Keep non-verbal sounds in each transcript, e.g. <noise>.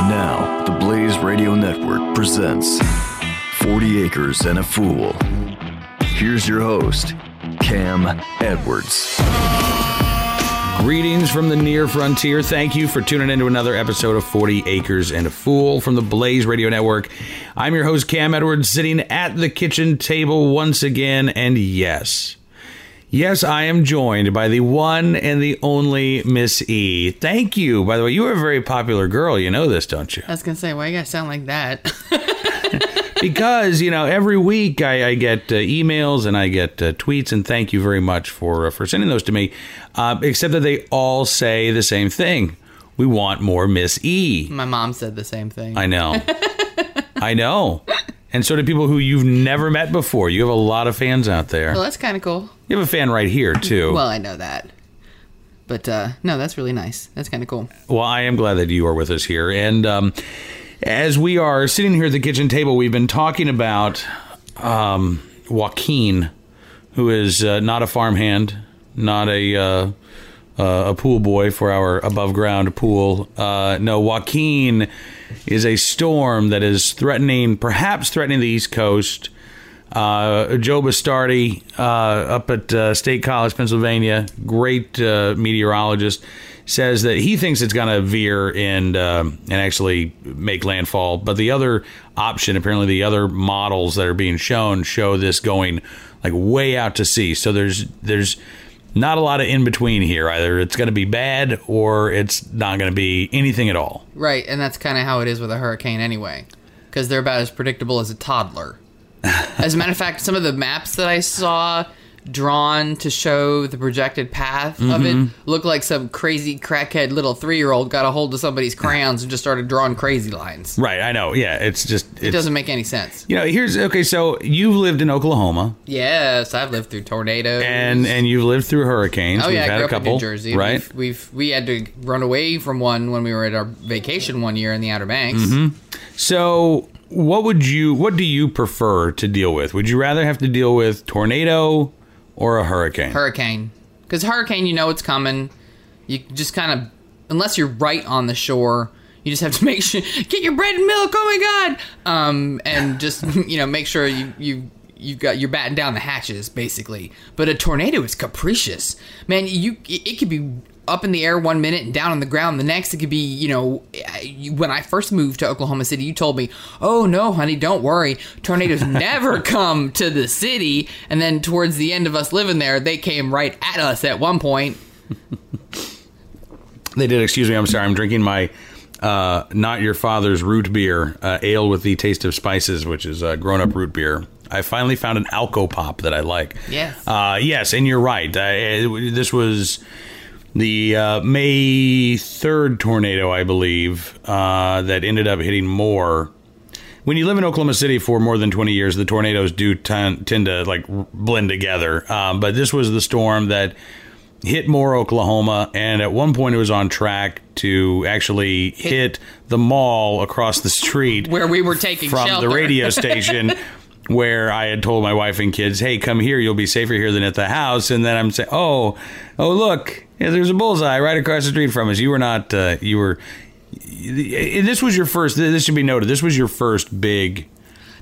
And now, the Blaze Radio Network presents 40 Acres and a Fool. Here's your host, Cam Edwards. Greetings from the near frontier. Thank you for tuning into another episode of 40 Acres and a Fool from the Blaze Radio Network. I'm your host, Cam Edwards, sitting at the kitchen table once again. And yes, yes, I am joined by the one and the only Miss E. Thank you. By the way, you are a very popular girl. You know this, don't you? I was gonna say, why you gotta sound like that? <laughs> <laughs> because you know every week I, I get uh, emails and I get uh, tweets and thank you very much for uh, for sending those to me. Uh, except that they all say the same thing: we want more Miss E. My mom said the same thing. I know, <laughs> I know, and so do people who you've never met before. You have a lot of fans out there. well, that's kind of cool. You have a fan right here too. Well, I know that, but uh, no, that's really nice. That's kind of cool. Well, I am glad that you are with us here. And um, as we are sitting here at the kitchen table, we've been talking about um, Joaquin, who is uh, not a farmhand, not a uh, uh, a pool boy for our above ground pool. Uh, no, Joaquin is a storm that is threatening, perhaps threatening the East Coast. Uh, Joe Bastardi uh, up at uh, State College, Pennsylvania, great uh, meteorologist, says that he thinks it's going to veer and um and actually make landfall. But the other option, apparently, the other models that are being shown show this going like way out to sea. So there's there's not a lot of in between here. Either it's going to be bad or it's not going to be anything at all. Right, and that's kind of how it is with a hurricane anyway, because they're about as predictable as a toddler. As a matter of fact, some of the maps that I saw drawn to show the projected path of Mm-hmm. it looked like some crazy crackhead little three-year-old got a hold of somebody's crayons and just started drawing crazy lines. Right, I know. Yeah, it's just It doesn't make any sense. You know, here's okay. So you've lived in Oklahoma. Yes, I've lived through tornadoes and and you've lived through hurricanes. Oh We've yeah, I grew a up couple, in New Jersey. right? We've, we've we had to run away from one when we were at our vacation one year in the Outer Banks. Mm-hmm. So, what would you? What do you prefer to deal with? Would you rather have to deal with tornado or a hurricane? Hurricane, because hurricane, you know it's coming. You just kind of, unless you're right on the shore, you just have to <laughs> make sure get your bread and milk. Oh my god! Um, and just <laughs> you know make sure you you. You got you're batting down the hatches basically, but a tornado is capricious, man. You it could be up in the air one minute and down on the ground the next. It could be you know when I first moved to Oklahoma City, you told me, "Oh no, honey, don't worry, tornadoes <laughs> never come to the city." And then towards the end of us living there, they came right at us at one point. <laughs> They did. Excuse me. I'm sorry. I'm drinking my uh, not your father's root beer, uh, ale with the taste of spices, which is uh, grown up root beer. I finally found an Alco Pop that I like. Yes. Uh, yes, and you're right. It- this was the uh, May 3rd tornado, I believe, uh, that ended up hitting Moore. When you live in Oklahoma City for more than 20 years, the tornadoes do ten, tend to like blend together. Um, but this was the storm that hit Moore Oklahoma, and at one point it was on track to actually hit the mall across the street Where we were taking from shelter. the radio <laughs> station. Where I had told my wife and kids, "Hey, come here. You'll be safer here than at the house." And then I'm saying, "Oh, oh, look, yeah, there's a bullseye right across the street from us. You were not. Uh, you were. This was your first. This should be noted. This was your first big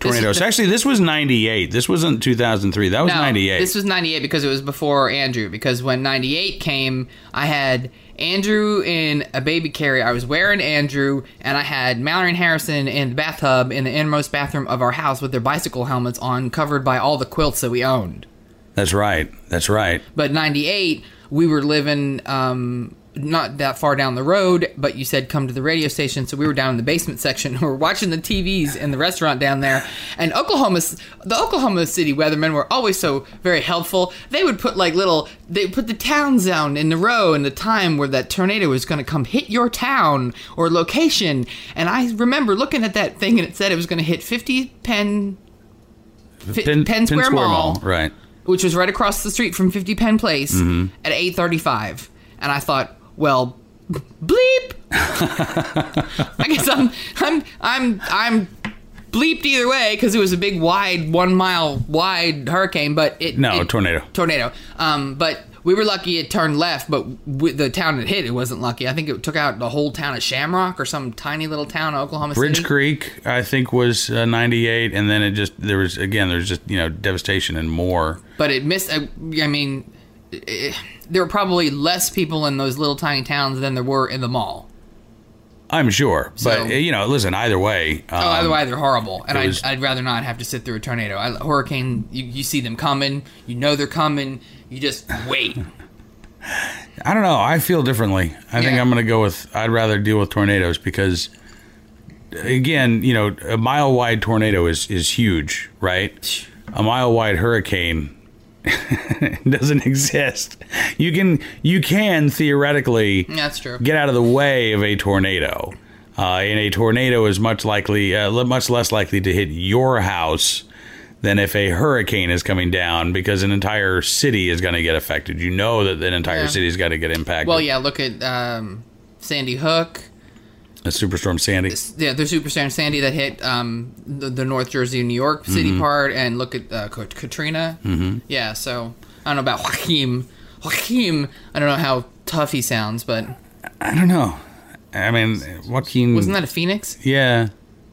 tornado. is the- actually, this was '98. This wasn't 2003. That was No, '98. This was 98 because it was before Andrew. Because when 98 came, I had Andrew in a baby carrier. I was wearing Andrew, and I had Mallory and Harrison in the bathtub in the innermost bathroom of our house with their bicycle helmets on, covered by all the quilts that we owned. That's right. That's right. But 98, we were living um, not that far down the road, but you said come to the radio station. So we were down in the basement section. <laughs> We were watching the TVs in the restaurant down there. And Oklahoma, the Oklahoma City weathermen were always so very helpful. They would put like little, they put the town zone in the row and the time where that tornado was going to come hit your town or location. And I remember looking at that thing and it said it was going to hit 50 Penn. Fi- Penn, Square, Mall, Right. which was right across the street from 50 Penn Place Mm-hmm. at 8:35, and I thought, well, bleep. <laughs> I guess I'm I'm I'm I'm bleeped either way because it was a big wide one mile wide hurricane, but it No, it- tornado. tornado. Um, but we were lucky it turned left, but the town it hit, it wasn't lucky. I think it took out the whole town of Shamrock or some tiny little town in Oklahoma Bridge Creek, I think, was uh, 98, and then it just there was again there's just you know devastation and more. But it missed. I, I mean, there were probably less people in those little tiny towns than there were in the mall. I'm sure, So- but uh, you know, listen, either way. Um, Oh, either way, they're horrible, and I'd, was- I'd rather not have to sit through a tornado. I, hurricane, you, you see them coming, you know they're coming, you just wait. <laughs> I don't know. I feel differently. I think I'm going to go with. I'd rather deal with tornadoes because, again, you know, a mile wide tornado is is huge, right? A mile wide hurricane <laughs> doesn't exist. You can you can theoretically That's true. get out of the way of a tornado. Uh, and a tornado is much likely, uh, much less likely to hit your house than if a hurricane is coming down because an entire city is going to get affected. You know that an entire Yeah. city's got to get impacted. Well, yeah, look at um, Sandy Hook. A superstorm Sandy. Yeah, the Superstorm Sandy that hit um, the, the North Jersey, New York City Mm-hmm. part, and look at uh, Katrina. Mm-hmm. Yeah, so I don't know about Joaquin. Joaquin, I don't know how tough he sounds, but I don't know. I mean, Joaquin. wasn't that a Phoenix? Yeah,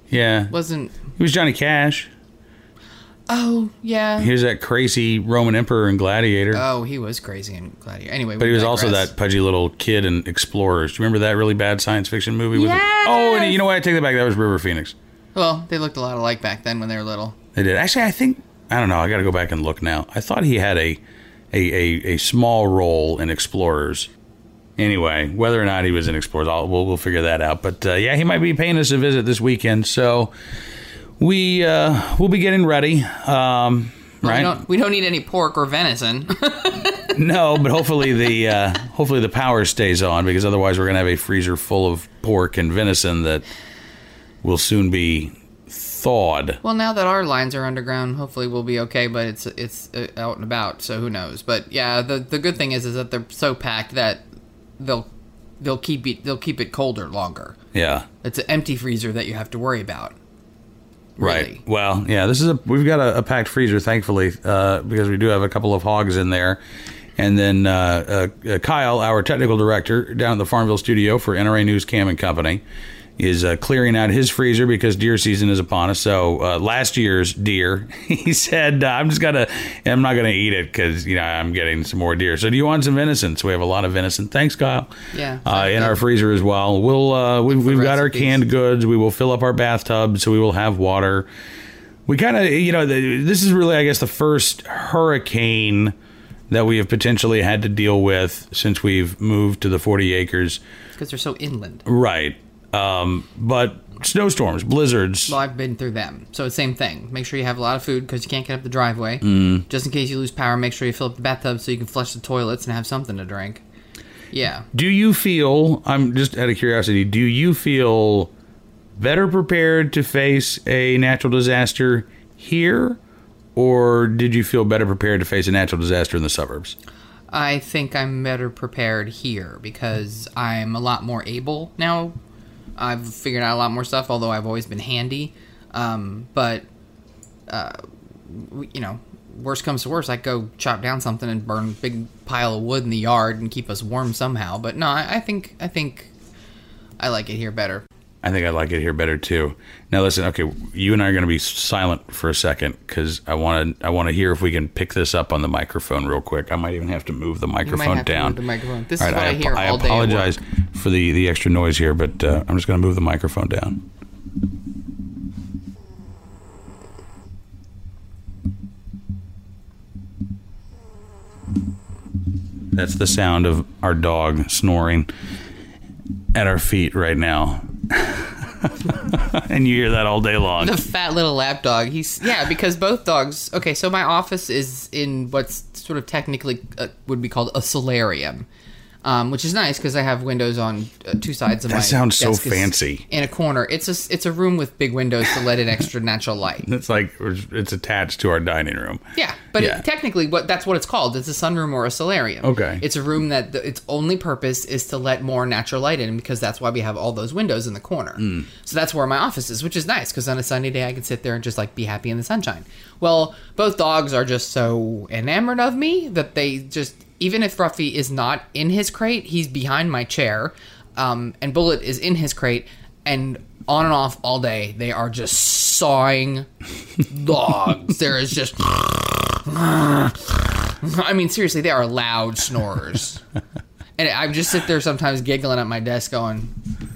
yeah. Wasn't. He was Johnny Cash. Oh yeah. He was that crazy Roman emperor and gladiator. Oh, he was crazy in Gladiator. Anyway, But he was also that pudgy little kid in Explorers. Do you remember that really bad science fiction movie? With Yes! Oh, and you know what? I take that back. That was River Phoenix. Well, they looked a lot alike back then when they were little. They did. Actually, I think I don't know. I got to go back and look now. I thought he had a a, a, a small role in Explorers. Anyway, whether or not he was in Explorers, I'll, we'll we'll figure that out. But uh, yeah, he might be paying us a visit this weekend, so we uh, we'll be getting ready. Um, right? We don't, we don't need any pork or venison. <laughs> No, but hopefully the uh, hopefully the power stays on because otherwise we're gonna have a freezer full of pork and venison that will soon be thawed. well, now that our lines are underground, hopefully we'll be okay. But it's it's uh, out and about, so who knows? But yeah, the the good thing is is that they're so packed that they'll they'll keep it they'll keep it colder longer. Yeah. It's an empty freezer that you have to worry about. Right. Really. Well, yeah, this is a we've got a, a packed freezer, thankfully, uh, because we do have a couple of hogs in there. And then uh, uh, uh, Kyle, our technical director down at the Farmville studio for NRA News Cam and Company, is uh, clearing out his freezer because deer season is upon us. So uh, last year's deer, <laughs> he said, uh, "I'm just gonna, I'm not gonna eat it because you know I'm getting some more deer." So do you want some venison? So we have a lot of venison. Thanks, Kyle. Yeah, Uh, in our freezer as well. We'll uh, we, we've got our canned goods. We will fill up our bathtub, so we will have water. We kind of, you know, this is really, I guess, the first hurricane that we have potentially had to deal with since we've moved to the 40 acres. because they're so inland. Right. Um, but snowstorms, blizzards. Well, I've been through them, so it's same thing. Make sure you have a lot of food because you can't get up the driveway. Mm. Just in case you lose power, make sure you fill up the bathtub so you can flush the toilets and have something to drink. Yeah. Do you feel, I'm just out of curiosity, do you feel better prepared to face a natural disaster here? Or did you feel better prepared to face a natural disaster in the suburbs? I think I'm better prepared here because I'm a lot more able now. I've figured out a lot more stuff, although I've always been handy. Um, but, uh, you know, worst comes to worst, I go chop down something and burn a big pile of wood in the yard and keep us warm somehow. But no, I, I think I think I like it here better. I think I like it here better too. Now listen, okay, you and I are going to be silent for a second because I want to I want to hear if we can pick this up on the microphone real quick. I might even have to move the microphone down. the microphone. This All is right, what I, ap- hear I all day. work. apologize for the the extra noise here, but uh, I'm just going to move the microphone down. That's the sound of our dog snoring at our feet right now. <laughs> and you hear that all day long. The fat little lap dog. He's yeah, because both dogs. Okay, so my office is in what's sort of technically uh, would be called a solarium, um, which is nice because I have windows on uh, two sides of That my. sounds so fancy. In a corner, it's a it's a room with big windows to let in extra natural light. <laughs> It's like it's attached to our dining room. Yeah, but Yeah. It, technically, what that's what it's called. It's a sunroom or a solarium. Okay. It's a room that the, its only purpose is to let more natural light in, because that's why we have all those windows in the corner. Hmm. So that's where my office is, which is nice because on a sunny day I can sit there and just like be happy in the sunshine. Well, both dogs are just so enamored of me that they just even if Ruffy is not in his crate, he's behind my chair, um, and Bullet is in his crate, and on and off all day they are just sawing <laughs> logs. there is just. I mean, seriously, they are loud snorers. <laughs> And I just sit there sometimes giggling at my desk, going,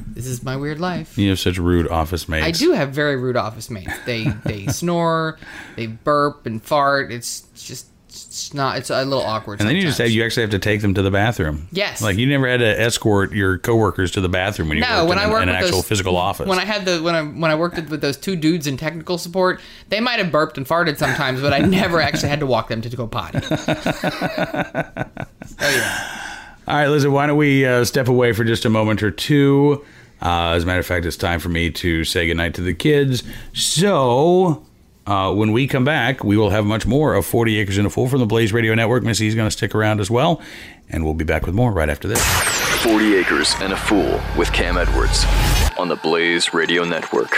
"This is my weird life." You have such rude office mates. I do have very rude office mates. They they <laughs> snore, they burp and fart. It's just it's not. It's a little awkward. And then you just have you actually have to take them to the bathroom. Yes. Like you never had to escort your coworkers to the bathroom when you No, worked when in I an, worked an with actual those, physical office. When I had the when I when I worked with those two dudes in technical support, they might have burped and farted sometimes, but I <laughs> never actually had to walk them to go potty. <laughs> oh yeah. All right, Lizzie, why don't we uh, step away for just a moment or two? Uh, as a matter of fact, it's time for me to say goodnight to the kids. So, uh, when we come back, we will have much more of 40 Acres and a Fool from the Blaze Radio Network. Missy's going to stick around as well, and we'll be back with more right after this. 40 Acres and a Fool with Cam Edwards on the Blaze Radio Network.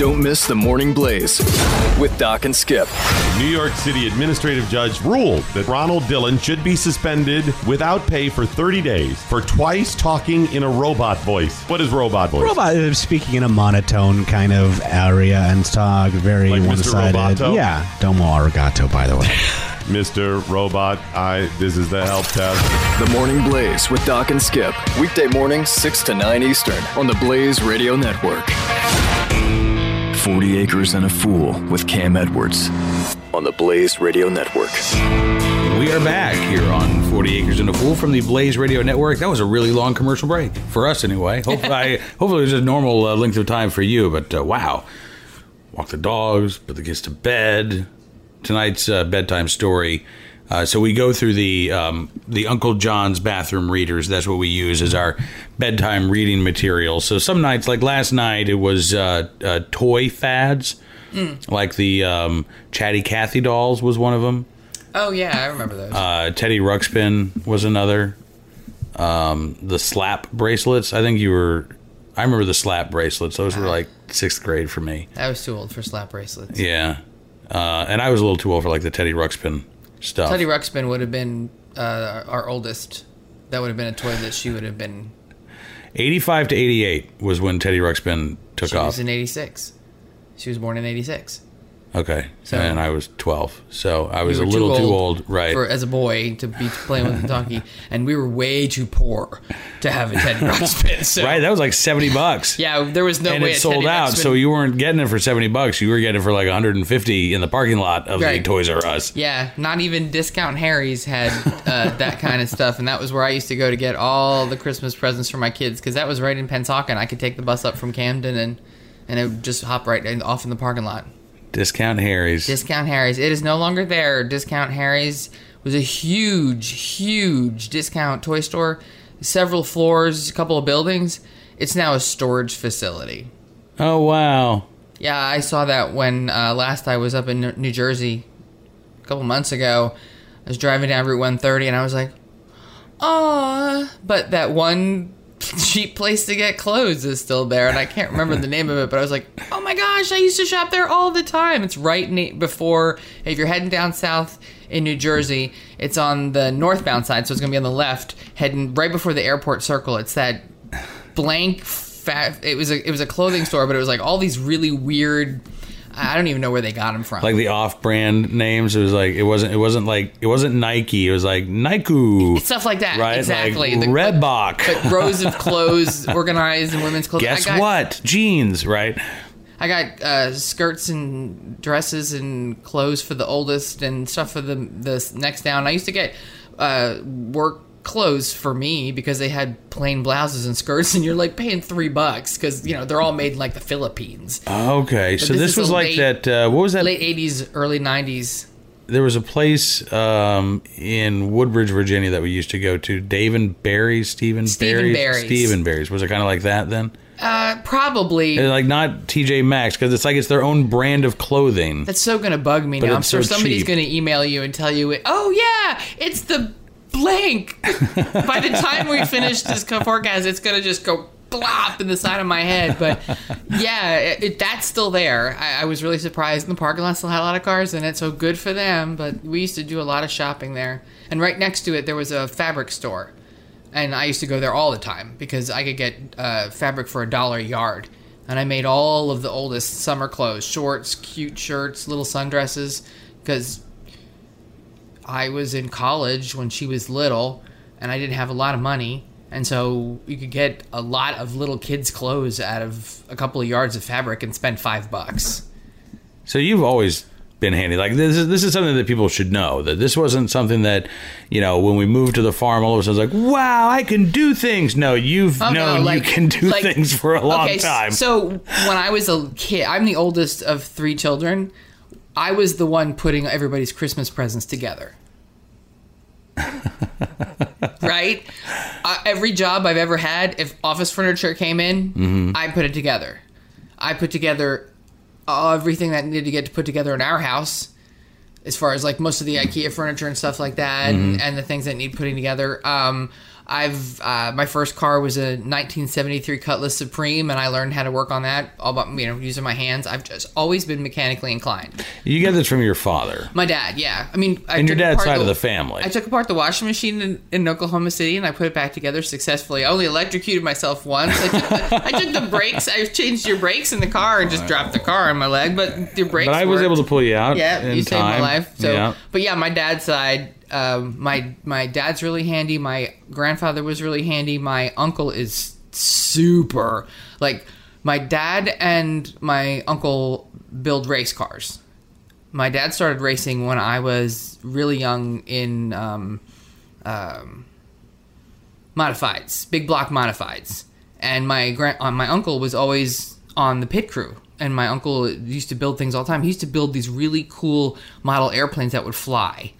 Don't miss the Morning Blaze with Doc and Skip. New York City administrative judge ruled that Ronald Dillon should be suspended without pay for 30 days for twice talking in a robot voice. What is robot voice? Robot uh, speaking in a monotone kind of area and talk very Like one-sided. Roboto? Yeah, domo arigato. By the way, <laughs> Mr. Robot, I this is the help test. The Morning Blaze with Doc and Skip. Weekday morning, 6 to 9 Eastern on the Blaze Radio Network. 40 Acres and a Fool with Cam Edwards on the Blaze Radio Network. We are back here on 40 Acres and a Fool from the Blaze Radio Network. That was a really long commercial break for us, anyway. <laughs> Hopefully, I, hopefully it was a normal uh, length of time for you, but uh, wow. Walk the dogs, put the kids to bed. Tonight's uh, bedtime story. Uh, so we go through the um, the Uncle John's bathroom readers. That's what we use as our bedtime reading material. So some nights, like last night, it was uh, uh, toy fads, like the um, Chatty Cathy dolls was one of them. Oh yeah, I remember those. Uh, Teddy Ruxpin was another. Um, the slap bracelets. I think you were. I remember the slap bracelets. Those were like sixth grade for me. I was too old for slap bracelets. Yeah, uh, and I was a little too old for like the Teddy Ruxpin stuff. Teddy Ruxpin would have been uh, our oldest. That would have been a toy that she would have been. Eighty-five to eighty-eight was when Teddy Ruxpin took She off. She was in '86. She was born in '86. Okay, So- and I was twelve, so I was We a little too old, right? For, as a boy to be playing with the donkey, <laughs> and we were way too poor to have a Teddy <laughs> Ruxpin. So, right, that was like seventy bucks. Yeah, there was no and way it sold Teddy out, Ruxpin- so you weren't getting it for seventy bucks. You were getting it for like one hundred and fifty in the parking lot of the Toys R Us. Yeah, not even Discount Harry's had uh, <laughs> that kind of stuff, and that was where I used to go to get all the Christmas presents for my kids because that was right in Pennsauken. I could take the bus up from Camden and and it would just hop right in, off in the parking lot. Discount Harry's. Discount Harry's. It is no longer there. Discount Harry's was a huge, huge discount toy store, several floors, a couple of buildings. It's now a storage facility. oh wow. Yeah, I saw that when uh, last I was up in New- Jersey a couple months ago. I was driving down Route 130 and I was like, "Aw!" But that one <laughs> cheap place to get clothes is still there, and I can't remember the name of it. But I was like, "Oh my gosh, I used to shop there all the time." It's right na- before if you're heading down south in New Jersey. It's on the northbound side, so it's gonna be on the left, heading right before the airport circle. It's that blank fat. It was a it was a clothing store, but it was like all these really weird. I don't even know where they got them from. Like the off-brand names, it was like it wasn't. It wasn't like it wasn't Nike. It was like Nike, stuff like that. right? Exactly. Like The- Reebok. but rows of clothes <laughs> organized in women's clothes. Guess I got, what? Jeans, right? I got uh, skirts and dresses and clothes for the oldest and stuff for the the next down. I used to get uh, work clothes for me because they had plain blouses and skirts, and you're like paying three bucks because you know they're all made in like the Philippines. Okay, so this this was like late- that. Uh, what was that? Late '80s, early '90s. There was a place um, in Woodbridge, Virginia, that we used to go to. Dave and Barry's, Stephen Barry's. Stephen Barry's. Was it kind of like that then? Uh, probably. And, Like not TJ Maxx because it's like it's their own brand of clothing. That's so gonna bug me But now. I'm sure so somebody's cheap. gonna email you and tell you, "Oh yeah, it's the blank. <laughs> By the time we finish this forecast, it's gonna just go blop in the side of my head. But yeah, it, it, that's still there. I, I was really surprised. And the parking lot still had a lot of cars in it, so good for them. But we used to do a lot of shopping there. And right next to it, there was a fabric store. And I used to go there all the time because I could get uh, fabric for a dollar a yard. And I made all of the oldest summer clothes shorts, cute shirts, little sundresses. Because I was in college when she was little and I didn't have a lot of money. And so you could get a lot of little kids' clothes out of a couple of yards of fabric and spend five bucks. So you've always been handy. Like this is this is something that people should know. That this wasn't something that you know when we moved to the farm, all of a sudden it's like, wow, I can do things. No, you've Oh, no, known like- you can do like- things for a long okay, time. So when I was a kid, I'm the oldest of three children. I was the one putting everybody's Christmas presents together. <laughs> right? Uh, every job I've ever had, if office furniture came in, Mm-hmm. I put it together. I put together everything that needed to get put together in our house, as far as like most of the IKEA furniture and stuff like that, Mm-hmm. and, and the things that need putting together. Um, I've uh, my first car was a 1973 Cutlass Supreme, and I learned how to work on that all about you know using my hands. I've just always been mechanically inclined. you get this from your father. My dad, yeah. I mean, I And your dad's side of the family. I took apart the washing machine in, in Oklahoma City and I put it back together successfully. I only electrocuted myself once. I took the, I took the brakes. I changed your brakes in the car and just dropped the car on my leg, but your brakes. But I was worked. able to pull you out. Yeah, you saved my life. So, yeah. but yeah, my dad's side, um, my my dad's really handy. My grandfather was really handy. My uncle is super. Like my dad and my uncle build race cars. My dad started racing when I was really young in um, um, modifieds, big block modifieds, and my grand, uh, my uncle was always on the pit crew. And my uncle used to build things all the time. He used to build these really cool model airplanes that would fly.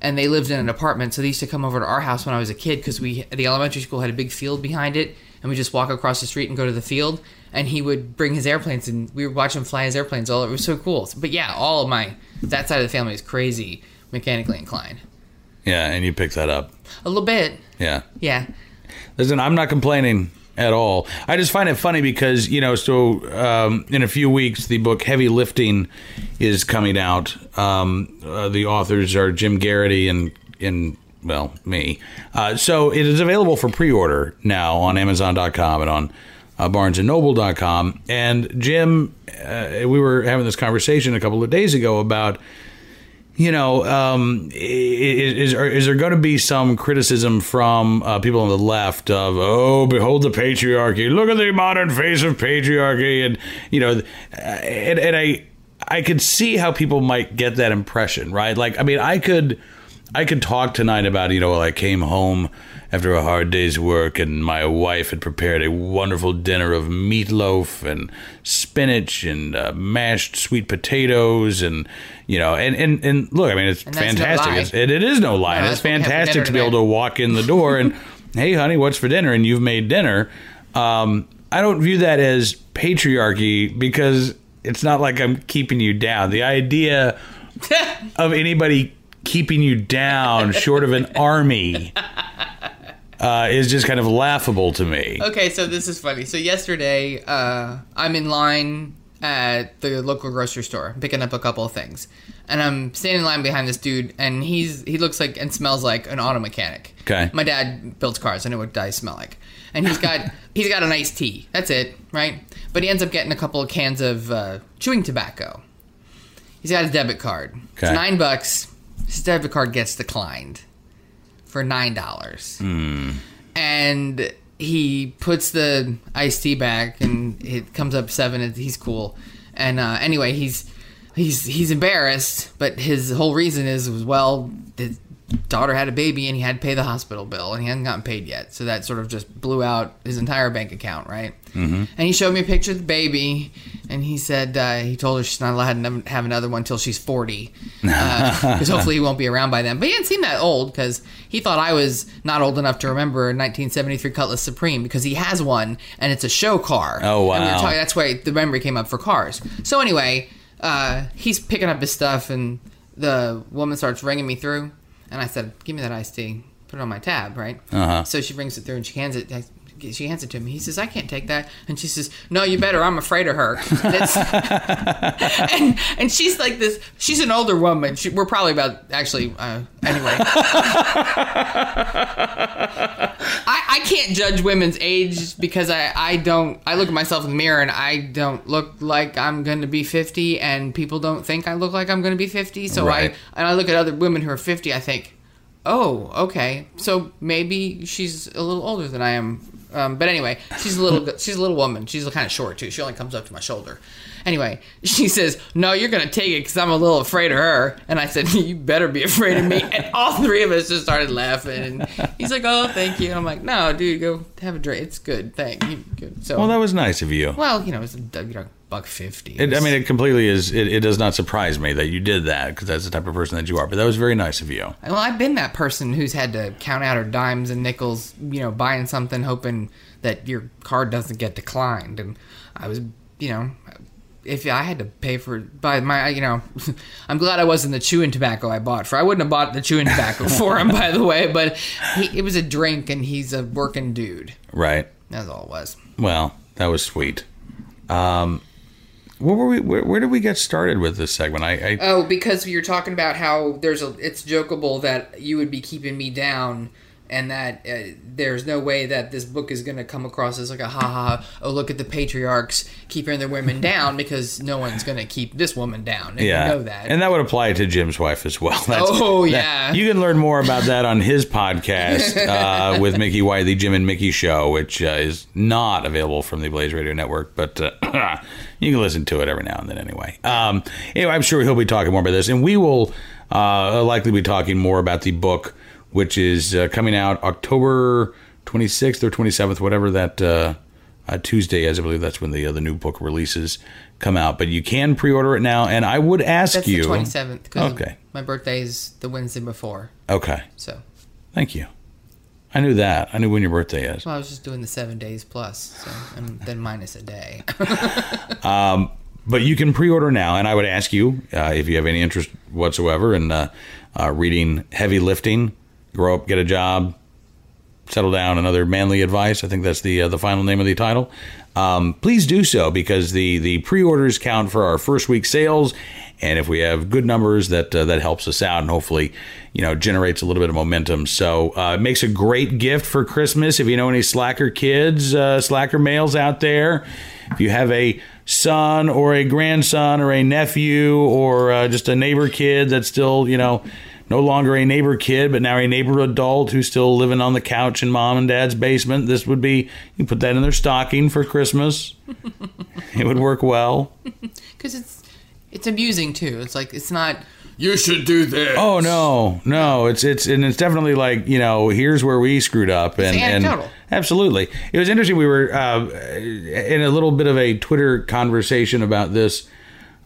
And they lived in an apartment, so they used to come over to our house when I was a kid because we the elementary school had a big field behind it, and we just walk across the street and go to the field. And he would bring his airplanes, and we would watch him fly his airplanes. All it was so cool. But yeah, all of my that side of the family is crazy mechanically inclined. Yeah, and you picked that up. A little bit, Yeah. yeah. Listen, I'm not complaining at all. I just find it funny because you know, so um, in a few weeks, the book Heavy Lifting is coming out. Um, uh, the authors are Jim Geraghty and and well, me. Uh, so it is available for pre-order now on Amazon.com and on uh, BarnesandNoble.com. And Jim, uh, we were having this conversation a couple of days ago about you know, um, is, is, there going to be some criticism from uh, people on the left of, oh, behold the patriarchy, look at the modern face of patriarchy, and you know, uh, and, and I, I could see how people might get that impression, right? Like, I mean, I could, I could talk tonight about, you know, I came home after a hard day's work and my wife had prepared a wonderful dinner of meatloaf and spinach and uh, mashed sweet potatoes and you know and and, and look i mean it's that's no fantastic. it's, it, it is no lie. No, it's that's what we have for fantastic to be able to walk in the door and <laughs> hey honey what's for dinner? And you've made dinner. Um, i don't view that as patriarchy because it's not like i'm keeping you down. The idea <laughs> of anybody keeping you down short of an army <laughs> uh, is just kind of laughable to me. Okay, so this is funny. So yesterday, uh, I'm in line at the local grocery store picking up a couple of things, and I'm standing in line behind this dude, and he's he looks like and smells like an auto mechanic. Okay. My dad builds cars. I know what guys smell like, and he's got <laughs> he's got an iced tea. That's it, right? But he ends up getting a couple of cans of uh, chewing tobacco. He's got his debit card. Okay. It's nine bucks. His debit card gets declined for nine dollars. And he puts the iced tea back and it comes up seven and he's cool. And uh, anyway he's he's he's embarrassed but his whole reason is was well daughter had a baby and he had to pay the hospital bill and he hadn't gotten paid yet. So that sort of just blew out his entire bank account right? Mm-hmm. and he showed me a picture of the baby and he said uh, he told her she's not allowed to have another one until she's 40 <laughs> because hopefully he won't be around by then. But he didn't seem that old because he thought i was not old enough to remember 1973 cutlass supreme because he has one and it's a show car. Oh, And we were wow. talking- that's why the memory came up for cars. So anyway uh, he's picking up his stuff and the woman starts ringing me through And I said, "Give me that iced tea. Put it on my tab, right?" Uh-huh. So she brings it through and she hands it. She hands it to me. He says, "I can't take that." And she says, "No, you better. I'm afraid of her." And, <laughs> and, and she's like this. She's an older woman. She, we're probably about actually. Uh, anyway, <laughs> I, I can't judge women's age because I, I don't I look at myself in the mirror and I don't look like I'm going to be 50 and people don't think I look like I'm going to be 50 so Right. I and I look at other women who are 50 I think oh okay. So maybe she's a little older than I am. Um, but anyway she's a little she's a little woman. She's kind of short too. She only comes up to my shoulder anyway she says no you're going to take it because I'm a little afraid of her and I said <laughs> you better be afraid of me and all three of us just started laughing and he's like oh thank you and I'm like no dude go have a drink it's good thank you good so Well, that was nice of you. well you know it's a you know buck 50 It, I mean, it completely is. It, it does not surprise me that you did that because that's the type of person that you are. But that was very nice of you. Well, I've been that person who's had to count out her dimes and nickels, you know, buying something, hoping that your card doesn't get declined. And I was, you know, if I had to pay for by my, you know, <laughs> I'm glad I wasn't the chewing tobacco I bought for. I wouldn't have bought the chewing tobacco <laughs> for him, by the way. But he, it was a drink, and he's a working dude. Right. That's all it was. Well, that was sweet. Um, where were we? Where, where did we get started with this segment? I, I Oh, because you're talking about how there's a it's jokeable that you would be keeping me down and that uh, there's no way that this book is going to come across as like a ha ha oh look at the patriarchs keeping their women down <laughs> because no one's going to keep this woman down and yeah, you know that and that would apply to Jim's wife as well. <laughs> That's, Oh, that- yeah. you can learn more about that on his podcast <laughs> uh, with Mickey White, the Jim and Mickey Show, which uh, is not available from the Blaze Radio Network, but uh, <clears throat> you can listen to it every now and then anyway. Um, anyway, I'm sure he'll be talking more about this, and we will uh, likely be talking more about the book, which is uh, coming out October 26th or 27th, whatever that. Uh, uh, Tuesday, as I believe that's when the uh, the new book releases come out. But you can pre-order it now, and I would ask that's you. the 27th because Okay. my birthday is the Wednesday before Okay, so thank you. I knew that. I knew when your birthday is. well I was just doing the seven days plus so and then minus a day <laughs> <laughs> But you can pre-order now, and I would ask you uh, if you have any interest whatsoever in uh, uh, reading heavy lifting, grow up, get a job, settle down, Another manly advice. I think that's the uh, the final name of the title. Um, please do so because the the pre-orders count for our first week sales, and if we have good numbers, that uh, that helps us out, and hopefully, you know, generates a little bit of momentum. So uh, it makes a great gift for Christmas. If you know any slacker kids, uh, slacker males out there, if you have a son or a grandson or a nephew or uh, just a neighbor kid that's still, you know, no longer a neighbor kid, but now a neighbor adult who's still living on the couch in mom and dad's basement. This would be, you put that in their stocking for Christmas. it would work well. <laughs> because it's it's amusing too it's like it's not you should do this Oh no, no, it's it's and it's definitely like you know here's where we screwed up and and absolutely it was interesting. We were uh, in a little bit of a Twitter conversation about this.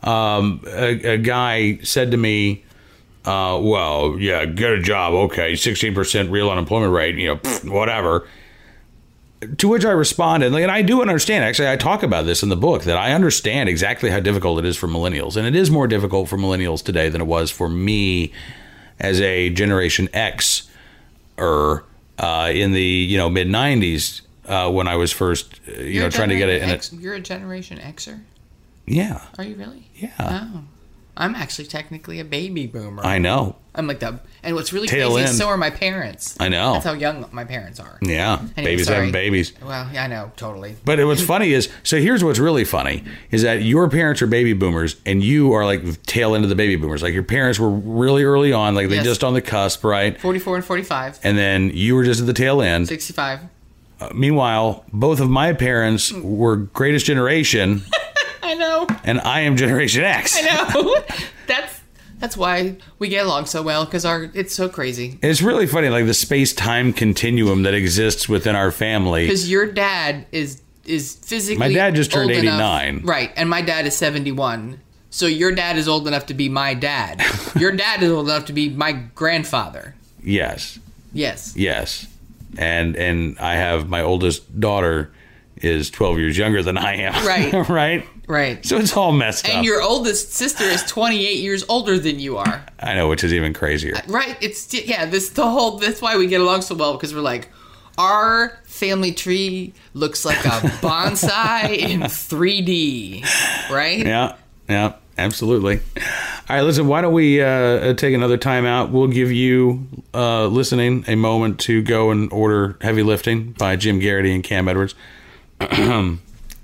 Um, a, a guy said to me, uh, "Well, yeah, get a job, okay, sixteen percent real unemployment rate, you know, pfft, whatever." To which I responded, and I do understand. Actually, I talk about this in the book that I understand exactly how difficult it is for millennials, and it is more difficult for millennials today than it was for me as a Generation X er uh, in the you know mid '90s uh, when I was first uh, you You're know trying to get it. In a, X, you're a Generation Xer. yeah, Are you really? yeah, Oh, I'm actually technically a baby boomer. I know. I'm like the, and what's really Tail crazy end. is so are my parents. I know. That's how young my parents are. Yeah, Anyway, babies sorry. having babies. Well, yeah, I know, totally. But what's funny is, so here's what's really funny is that your parents are baby boomers and you are like tail end of the baby boomers. Like your parents were really early on, like they Yes. just on the cusp, right? 44 and 45, And then you were just at the tail end. 65. Uh, meanwhile, both of my parents were greatest generation <laughs> I know. and I am Generation X. I know. <laughs> that's that's why we get along so well because our it's so crazy. It's really funny, like the space time continuum that exists within our family. Because your dad is is physically My dad just turned old 89. right? And my dad is 71. So your dad is old enough to be my dad. <laughs> your dad is old enough to be my grandfather. Yes, Yes. yes, and and I have my oldest daughter is twelve years younger than I am. Right. <laughs> right. Right. So it's all messed And up. And your oldest sister is 28 years older than you are. I know, which is even crazier. Right? It's yeah, this the whole that's why we get along so well because we're like our family tree looks like a <laughs> bonsai in 3D, right? Yeah, yeah, absolutely. All right, listen, why don't we uh, take another time out? We'll give you, uh, listening, a moment to go and order Heavy Lifting by Jim Geraghty and Cam Edwards. <clears throat>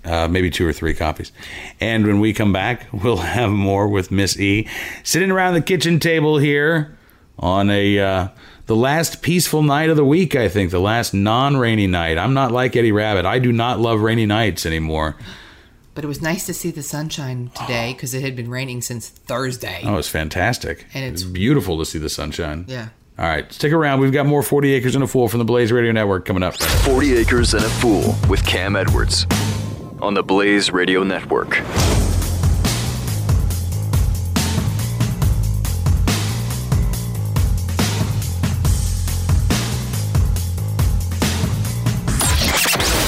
uh, maybe two or three copies. And when we come back, <laughs> we'll have more with Miss E. Sitting around the kitchen table here on a. Uh, the last peaceful night of the week, I think, the last non rainy night. I'm not like Eddie Rabbitt. I do not love rainy nights anymore. But it was nice to see the sunshine today because it had been raining since Thursday. Oh, it's fantastic. And it's- beautiful to see the sunshine. Yeah. All right, stick around. We've got more 40 Acres and a Fool from the Blaze Radio Network coming up. 40 Acres and a Fool with Cam Edwards on the Blaze Radio Network.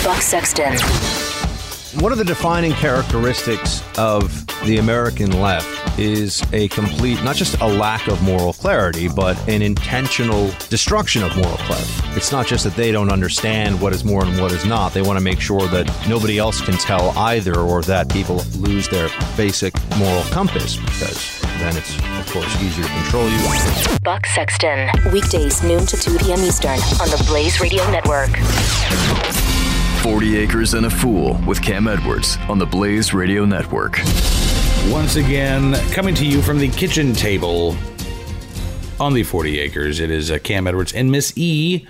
Buck Sexton. One of the defining characteristics of the American left is a complete, not just a lack of moral clarity, but an intentional destruction of moral clarity. It's not just that they don't understand what is more and what is not. They want to make sure that nobody else can tell either or that people lose their basic moral compass because then it's, of course, easier to control you. Buck Sexton. Weekdays, noon to 2 p.m. Eastern on the Blaze Radio Network. 40 Acres and a Fool with Cam Edwards on the Blaze Radio Network. Once again, coming to you from the kitchen table on the 40 Acres, it is uh, Cam Edwards and Miss E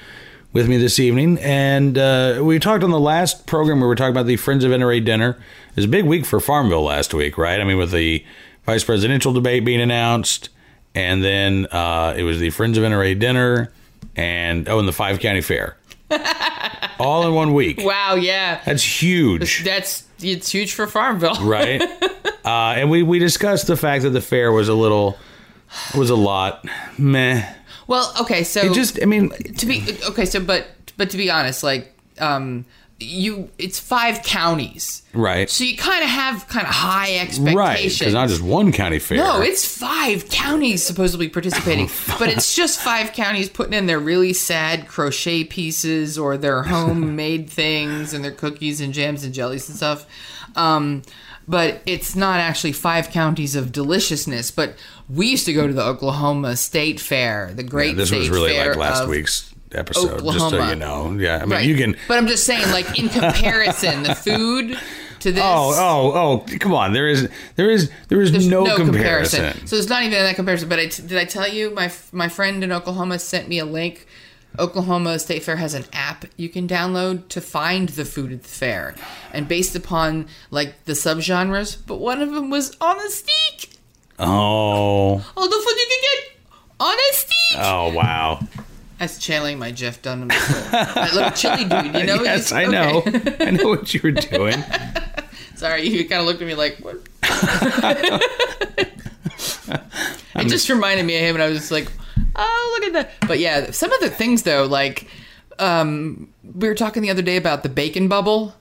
with me this evening. And uh, we talked on the last program where we were talking about the Friends of NRA dinner. It was a big week for Farmville last week, right? I mean, with the vice presidential debate being announced, and then uh, it was the Friends of NRA dinner, and oh, and the five county fair. <laughs> All in one week. Wow, yeah. That's huge. That's it's huge for Farmville. <laughs> right? uh, and we we discussed the fact that the fair was a little was a lot meh. Well, okay, so It just, I mean, to be okay, so but but to be honest, like um you it's five counties. right, So you kind of have kind of high expectations. right, because not just one county fair. No, it's five counties supposedly participating, <laughs> but it's just five counties putting in their really sad crochet pieces or their <laughs> homemade things and their cookies and jams and jellies and stuff. Um, but it's not actually five counties of deliciousness. But we used to go to the Oklahoma State Fair, the great. Yeah, this state was really fair like last of week's episode, just so you know. Yeah, I mean, Right. you can. But I'm just saying, like in <laughs> comparison, the food to this. Oh, oh, oh! Come on, there is, there is, there is There's no, comparison. So it's not even that comparison. But I t- did I tell you my my friend in Oklahoma sent me a link. Oklahoma State Fair has an app you can download to find the food at the fair, and based upon like the subgenres. But one of them was on a stake. Oh, All the food you can get on a stake. oh, wow! That's channeling my Jeff Dunham, that little chilly dude. You know? yes, I know, okay. <laughs> I know what you were doing. <laughs> Sorry, you kind of looked at me like, what? <laughs> it just reminded me of him, and I was just like, oh, look at that. But yeah, some of the things, though, like, um, we were talking the other day about the bacon bubble.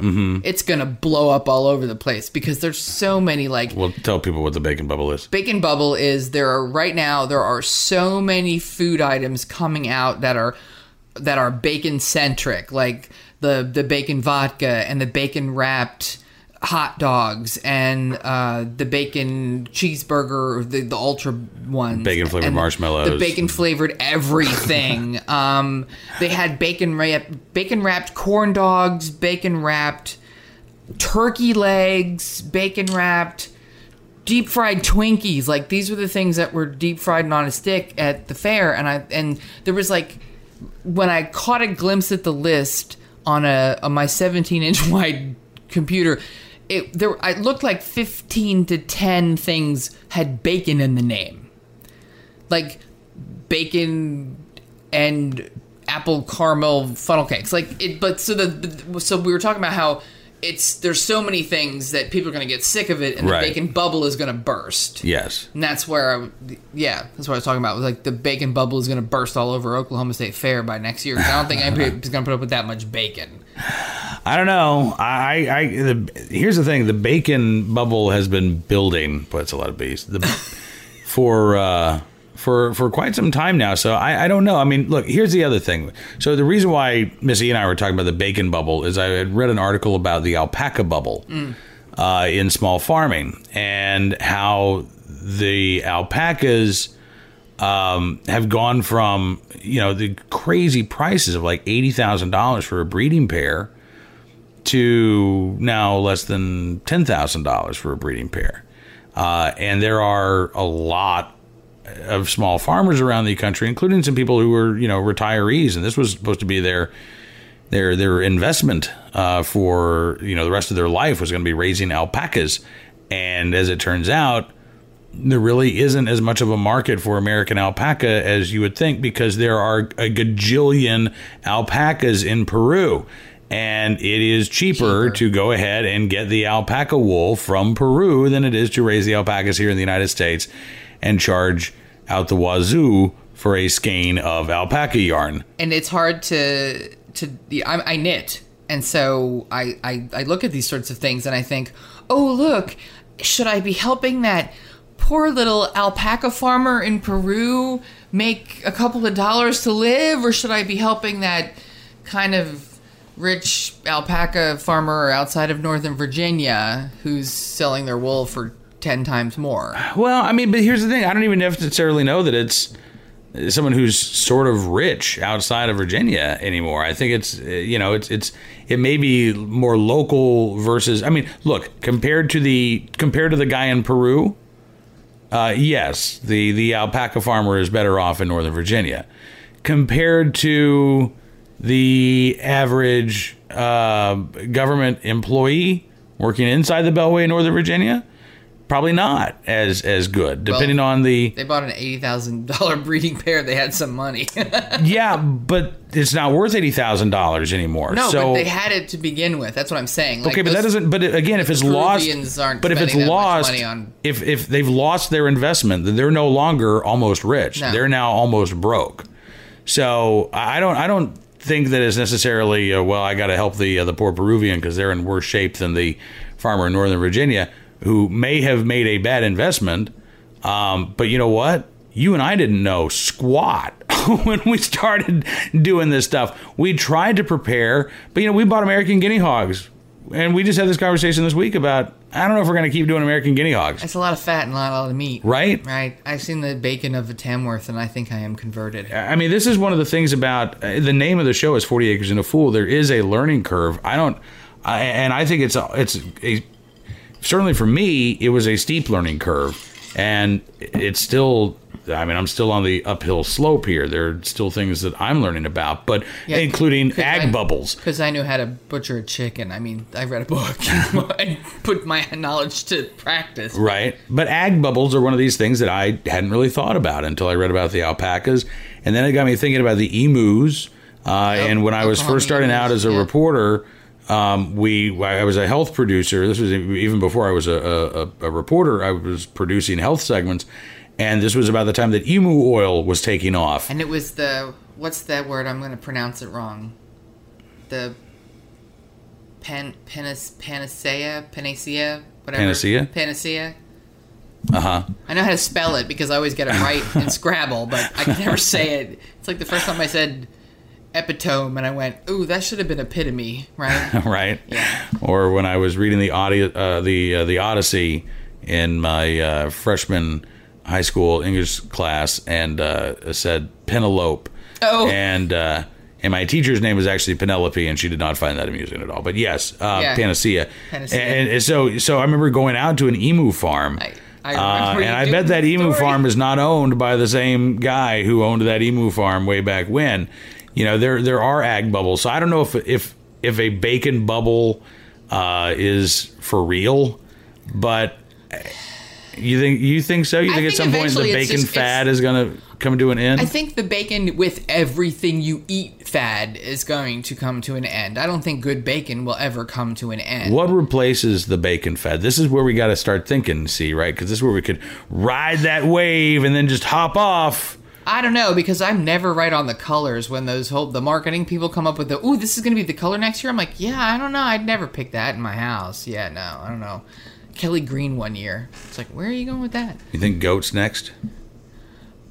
Mm-hmm. It's going to blow up all over the place because there's so many, like, Well, tell people what the bacon bubble is. bacon bubble is there are right now there are so many food items coming out that are that are bacon centric like the the bacon vodka and the bacon wrapped hot dogs and uh, the bacon cheeseburger the, the ultra ones Bacon flavored marshmallows. the bacon flavored everything <laughs> um, they had bacon wrap bacon wrapped corn dogs bacon wrapped turkey legs bacon wrapped deep fried Twinkies. Like these were the things that were deep fried and on a stick at the fair, and I and there was like when I caught a glimpse at the list on a on my 17 inch <laughs> wide computer. It there it looked like 15 to 10 things had bacon in the name. Like bacon and apple caramel funnel cakes. Like it but so the so we were talking about how it's there's so many things that people are going to get sick of it and Right. the bacon bubble is going to burst. Yes. And that's where, I, yeah, that's what I was talking about. Was like the bacon bubble is going to burst all over Oklahoma State Fair by next year. I don't think <laughs> anybody's going to put up with that much bacon. I don't know. I, I the, here's the thing: the bacon bubble has been building. But it's a lot of bees. The, <laughs> for uh, for for quite some time now. So I, I don't know. I mean, look. Here's the other thing. So the reason why Missy and I were talking about the bacon bubble is I had read an article about the alpaca bubble uh, in small farming and how the alpacas um, have gone from you know the crazy prices of like eighty thousand dollars for a breeding pair to now less than ten thousand dollars for a breeding pair, uh, and there are a lot of small farmers around the country, including some people who were you know retirees, and this was supposed to be their their their investment uh, for you know the rest of their life was going to be raising alpacas, and as it turns out, there really isn't as much of a market for American alpaca as you would think because there are a gajillion alpacas in Peru. And it is cheaper, to go ahead and get the alpaca wool from Peru than it is to raise the alpacas here in the United States and charge out the wazoo for a skein of alpaca yarn. and it's hard to to I, I knit and so I, I i look at these sorts of things and i think oh look should i be helping that poor little alpaca farmer in peru make a couple of dollars to live or should i be helping that kind of rich alpaca farmer outside of northern virginia who's selling their wool for 10 times more Well, I mean, but here's the thing: I don't even necessarily know that it's someone who's sort of rich outside of Virginia anymore. I think it's uh, you know it's it's it may be more local versus. I mean, look compared to the compared to the guy in Peru. Uh, yes, the the alpaca farmer is better off in Northern Virginia compared to the average uh, government employee working inside the Beltway in Northern Virginia. Probably not as as good, depending Well, on the they bought an $80000 <laughs> breeding pair they had some money <laughs> yeah, but it's not worth eighty thousand dollars anymore. No, so but they had it to begin with. That's what I'm saying. Like, okay, but that doesn't But again, if it's lost, Peruvians aren't but if it's spending that much lost, money on- if if they've lost their investment, then they're no longer almost rich. No. They're now almost broke. So I don't I don't think that it's necessarily uh, well. I got to help the uh, the poor Peruvian because they're in worse shape than the farmer in Northern Virginia who may have made a bad investment. Um, but you know what? You and I didn't know squat <laughs> when we started doing this stuff. We tried to prepare, but you know, we bought American guinea hogs. And we just had this conversation this week about I don't know if we're going to keep doing American guinea hogs. It's a lot of fat and not a lot of meat. Right? Right. I've seen the bacon of a Tamworth, and I think I am converted. I mean, this is one of the things about uh, the name of the show is Forty Acres and a Fool. There is a learning curve. I don't, I, and I think it's a, it's a certainly for me it was a steep learning curve, and it's still. I mean, I'm still on the uphill slope here. There are still things that I'm learning about, but Yeah, including ag I- bubbles. Because I knew how to butcher a chicken. I mean, I read a book <laughs> and put my knowledge to practice. Right. But ag bubbles are one of these things that I hadn't really thought about until I read about the alpacas. And then it got me thinking about the emus. Uh, and when I was first starting out as a yeah. reporter, um, we I was a health producer. This was even before I was a, a, a reporter. I was producing health segments. And this was about the time that emu oil was taking off. And it was the what's that word? I'm going to pronounce it wrong. The pan panis, panacea panacea whatever Panacea? panacea. Uh huh. I know how to spell it because I always get it right in <laughs> Scrabble, but I can never say it. It's like the first time I said epitome, and I went, "Ooh, that should have been epitome," right? <laughs> right? Yeah. Or when I was reading the audio, uh, the uh, the Odyssey in my uh, freshman high school English class, and uh, said Penelope. Oh. And uh, and my teacher's name was actually Penelope, and she did not find that amusing at all. But yes, uh, Yeah. Panacea. Panacea. And, and so so I remember going out to an emu farm. I- I uh, remember and I bet that the emu farm is not owned by the same guy who owned that emu farm way back when. You know, there there are ag bubbles. So I don't know if if if a bacon bubble uh, is for real, but you think you think so? You I think, at some point the bacon just- fad is going to come to an end? I think the bacon with everything you eat fad is going to come to an end. I don't think good bacon will ever come to an end. what replaces the bacon fad? This is where we got to start thinking, see, right? Because this is where we could ride that wave and then just hop off I don't know because I'm never right on the colors when those whole the marketing people come up with the ooh this is gonna be the color next year. I'm like yeah I don't know I'd never pick that in my house. Yeah no I don't know. Kelly Green one year. It's like where are you going with that? You think goats next?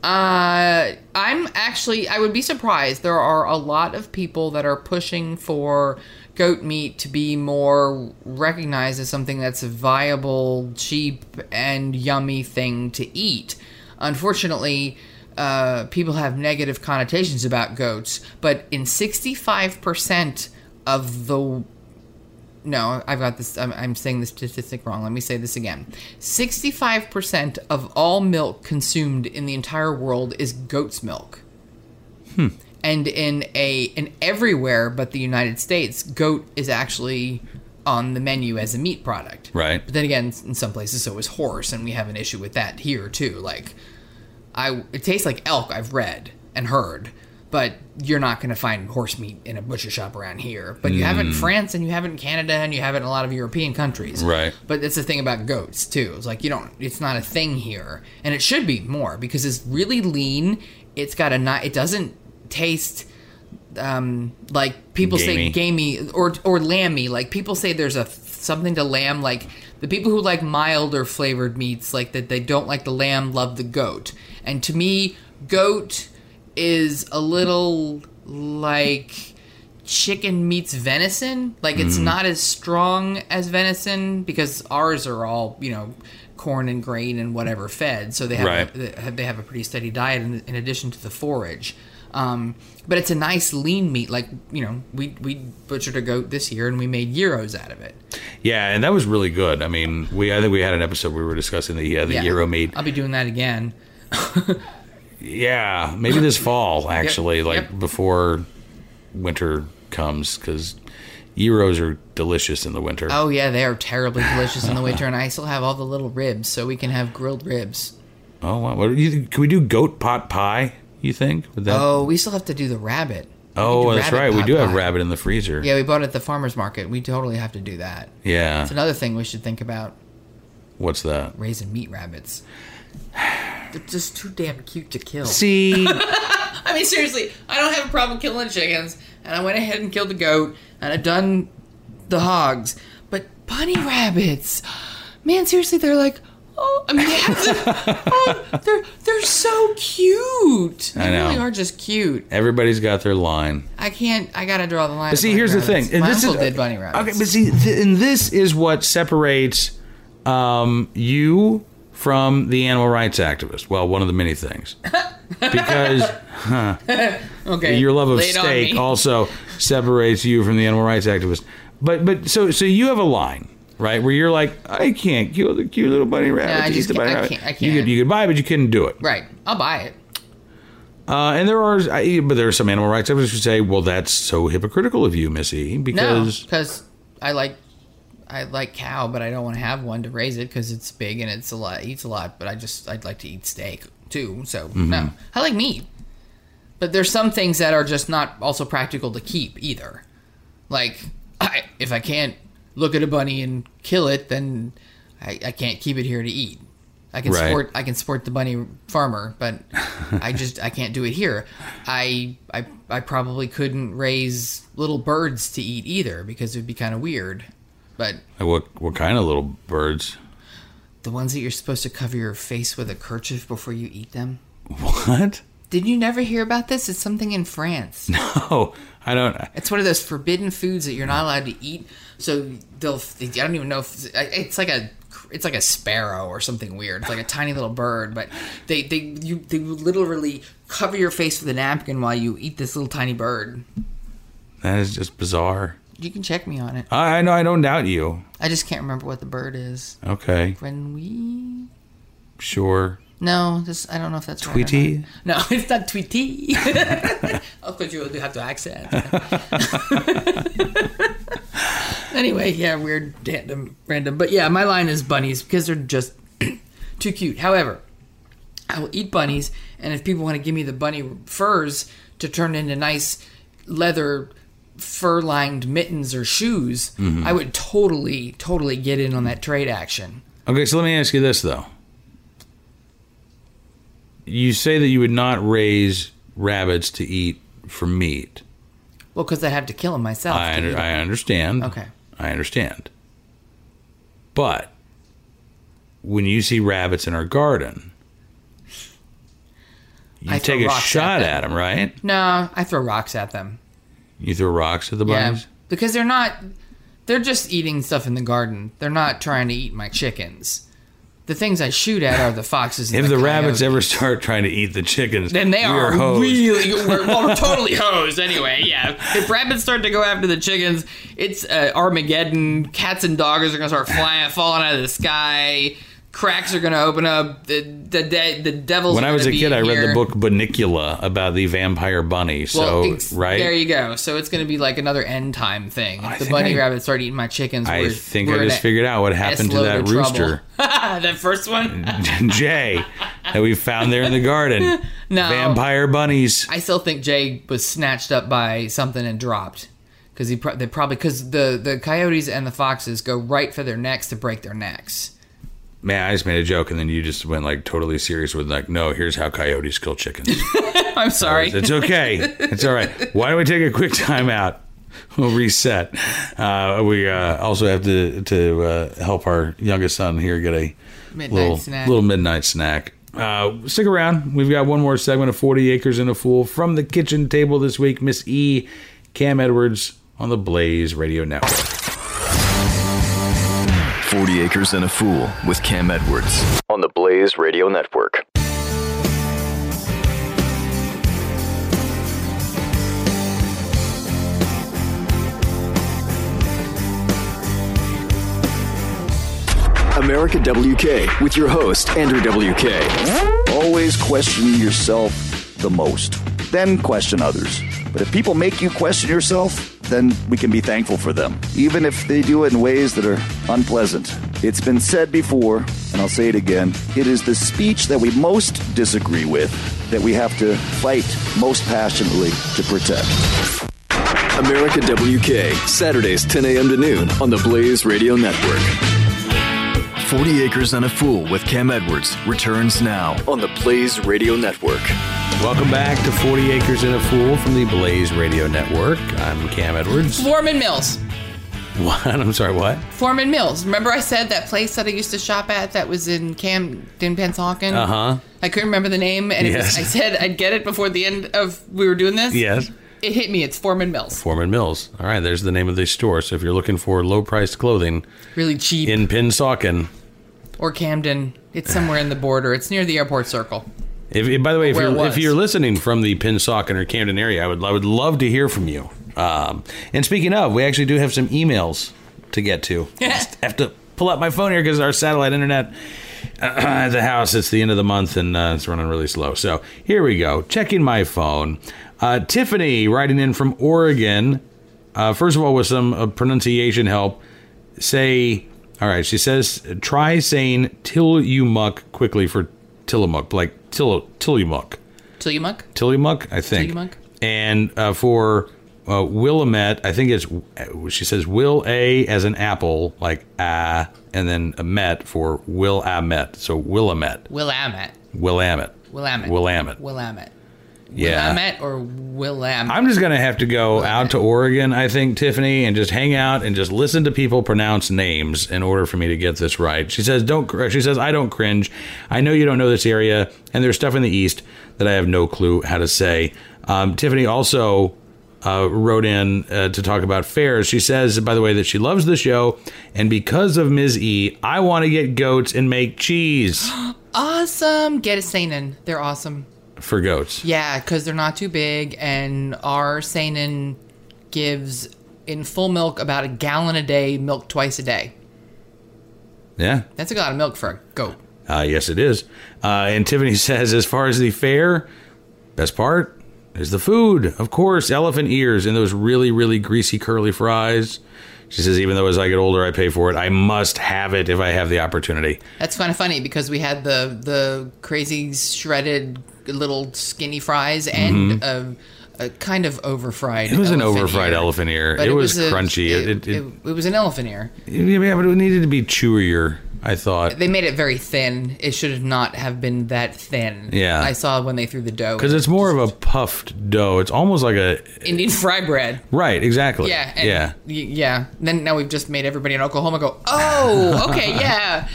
Uh, I'm actually I would be surprised. There are a lot of people that are pushing for goat meat to be more recognized as something that's a viable, cheap, and yummy thing to eat. Unfortunately, uh, people have negative connotations about goats, but in 65% of the no, I've got this. I'm, I'm saying the statistic wrong. Let me say this again. 65% of all milk consumed in the entire world is goat's milk. Hmm. And in a in everywhere but the United States, goat is actually on the menu as a meat product. Right. But then again, in some places, so is horse, and we have an issue with that here too. Like, I it tastes like elk. I've read and heard, but you're not going to find horse meat in a butcher shop around here. But you have it in France, and you have it in Canada, and you have it in a lot of European countries. Right. But it's the thing about goats too. It's like you don't. It's not a thing here, and it should be more because it's really lean. It's got a not. It doesn't taste um like people say Gamey. gamey or or lamby like people say there's a something to lamb like the people who like milder flavored meats like that they don't like the lamb love the goat and to me goat is a little like chicken meets venison like it's Mm. not as strong as venison because ours are all you know corn and grain and whatever fed so they have Right. they have, they have a pretty steady diet in, in addition to the forage. Um, but it's a nice lean meat. Like you know, we we butchered a goat this year and we made gyros out of it. Yeah, and that was really good. I mean, we I think we had an episode where we were discussing the uh, the Yeah. gyro meat. I'll be doing that again. Yeah, maybe this fall <laughs> actually, like yep. before winter comes, because gyros are delicious in the winter. Oh yeah, they are terribly delicious in the winter, and I still have all the little ribs, so we can have grilled ribs. <laughs> Oh, wow. What, you, can we do goat pot pie? You think? That? Oh, we still have to do the rabbit. Oh, that's rabbit right. We do have rabbit in the freezer. Yeah, we bought it at the farmers market. We totally have to do that. Yeah. It's another thing we should think about What's that? raising meat rabbits. <sighs> They're just too damn cute to kill. See, <laughs> I mean, seriously, I don't have a problem killing chickens, and I went ahead and killed the goat, and I've done the hogs. But bunny rabbits, <gasps> man, seriously, they're like, oh, I mean, they have to, <laughs> oh, they're they're so cute. They I know. really are just cute. everybody's got their line. I can't. I gotta draw the line. But see, here's the thing. and My this uncle is, did bunny rabbits. Okay, but see, th- and this is what separates um, you from the animal rights activist. Well, one of the many things. <laughs> Because <laughs> okay, your love of steak also separates you from the animal rights activist. But but so so you have a line. Right where you're like, I can't kill the cute little bunny rabbit. I just can't- bunny I rabbit." can't- I You can't. could you could buy, it, but you couldn't do it. Right, I'll buy it. Uh, and there are, I, but there are some animal rights activists who say, "Well, that's so hypocritical of you, Missy, No, because because I like I like cow, but I don't want to have one to raise it because it's big and it's a lot eats a lot. But I just I'd like to eat steak too. So Mm-hmm. no, I like meat. But there's some things that are just not also practical to keep either. Like I, <clears throat> if I can't look at a bunny and kill it, then I, I can't keep it here to eat. I can Right. support I can support the bunny farmer, but <laughs> I just I can't do it here. I I I probably couldn't raise little birds to eat either because it would be kind of weird. But what what kind of little birds? the ones that you're supposed to cover your face with a kerchief before you eat them. What? Did you never hear about this? It's something in France. <laughs> No, I don't. It's one of those forbidden foods that you're not allowed to eat. So they'll. I don't even know if it's like a. It's like a sparrow or something weird. It's like a tiny little bird, but they they you they literally cover your face with a napkin while you eat this little tiny bird. That is just bizarre. You can check me on it. I, I know. I don't doubt you. I just can't remember what the bird is. Okay, When we sure. no, this I don't know if that's right Tweety? not. No, <laughs> it's not Tweety. <laughs> of course, you do have to accent. <laughs> anyway, yeah, weird, random, random. But yeah, my line is bunnies because they're just <clears throat> too cute. However, I will eat bunnies, and if people want to give me the bunny furs to turn into nice leather fur-lined mittens or shoes, mm-hmm. I would totally, totally get in on that trade action. Okay, so let me ask you this though. you say that you would not raise rabbits to eat for meat. Well, because I have to kill him myself. I, under. I understand. Okay. I understand. But when you see rabbits in our garden, you I take a rocks at shot them. at them, right? No, I throw rocks at them. You throw rocks at the Yeah, because they're not. They're just eating stuff in the garden. They're not trying to eat my chickens. The things I shoot at are the foxes. And If the, the rabbits ever start trying to eat the chickens, then they are, hosed. really we're, well, we're totally <laughs> hosed anyway. Yeah, if rabbits start to go after the chickens, it's uh, Armageddon. Cats and dogs are gonna start flying, falling out of the sky. Cracks are gonna open up. The the de- the devils. When I was a kid, I read here. the book Bunnicula about the vampire bunny. So, Well, ex- right? there you go. So it's going to be like another end time thing. I If the bunny I- rabbits start eating my chickens. I we're- think we're I just figured out what happened to that rooster, <laughs> that first one. <laughs> Jay, that we found there in the garden. <laughs> No. Vampire bunnies. I still think Jay was snatched up by something and dropped because he pro- they probably because the the coyotes and the foxes go right for their necks to break their necks. Man, I just made a joke, and then you just went like totally serious with like, no, here's how coyotes kill chickens. <laughs> I'm sorry. It's okay. It's all right. Why don't we take a quick time out? We'll reset. Uh, we uh, also have to to uh, help our youngest son here get a Midnight little snack. little midnight snack. Uh, stick around. We've got one more segment of 40 Acres and a Fool from the kitchen table this week. Miss E, Cam Edwards on the Blaze Radio Network. 40 Acres and a Fool with Cam Edwards on the Blaze Radio Network. America WK with your host, Andrew WK. Always question yourself the most, then question others. But if people make you question yourself, then we can be thankful for them, even if they do it in ways that are unpleasant. It's been said before, and I'll say it again it is the speech that we most disagree with that we have to fight most passionately to protect. America WK, Saturdays 10 a.m. to noon on the Blaze Radio Network. 40 Acres and a Fool with Cam Edwards returns now on the Blaze Radio Network. Welcome back to 40 Acres and a Fool from the Blaze Radio Network. I'm Cam Edwards. Forman Mills. What? <laughs> I'm sorry, what? Forman Mills. Remember I said that place that I used to shop at that was in Camden, Pennsauken? Uh huh. I couldn't remember the name, and it Yes. was, I said I'd get it before the end of we were doing this. Yes. It hit me. It's Forman Mills. Forman Mills. All right, there's the name of the store. So if you're looking for low priced clothing Really cheap. in Pennsauken, or Camden. It's somewhere in the border. It's near the airport circle. If, if- by the way, if you're, if you're listening from the Pennsauken or Camden area, I would I would love to hear from you. Um, and speaking of, we actually do have some emails to get to. <laughs> Just have to pull up my phone here because our satellite internet uh, <clears throat> at the house. It's the end of the month and uh, it's running really slow. So here we go. Checking my phone. Uh, Tiffany writing in from Oregon. Uh, first of all, with some uh, pronunciation help, say. All right, she says, try saying "till you muck" quickly for Tillamook, like Till Tillamook. Tillamook? Tillamook, I think. Tillamook? And uh, for uh, Willamette, I think it's she says Will A as an apple, like ah, and then a Met for Willamette. So Willamette, Willamette. Willamette, Willamette. Willamette. Willamette. Yeah. Willamette or Willamette? I'm just gonna have to go out to Oregon, I think, Tiffany, and just hang out and just listen to people pronounce names in order for me to get this right. She says, "Don't." cr- She says, "I don't cringe. I know you don't know this area, and there's stuff in the east that I have no clue how to say." Um, Tiffany also uh, wrote in uh, to talk about fairs. She says, by the way, that she loves the show, and because of Ms. E, I want to get goats and make cheese <gasps> awesome. Get a Saanen. They're awesome. For goats. Yeah, because they're not too big, and our Saanen gives in full milk about a gallon a day, milk twice a day. Yeah. That's a lot of milk for a goat. Uh, yes, it is. Uh, and Tiffany <laughs> says, as far as the fare, best part is the food. Of course, elephant ears and those really, really greasy, curly fries. She says, even though as I get older, I pay for it. I must have it if I have the opportunity. That's kind of funny because we had the the crazy shredded little skinny fries and a, a kind of over fried. Mm-hmm. It was an over-fried ear. elephant ear. But It was a- crunchy. It, It- it- it- it was an elephant ear. Yeah, but it needed to be chewier I thought They made it very thin. It should not have been that thin. Yeah. I saw when they threw the dough. because it's more of a puffed dough. It's almost like a Indian fry bread. right, exactly. Yeah. and yeah. y- yeah. Then now we've just made everybody in Oklahoma go, oh, okay, <laughs> yeah.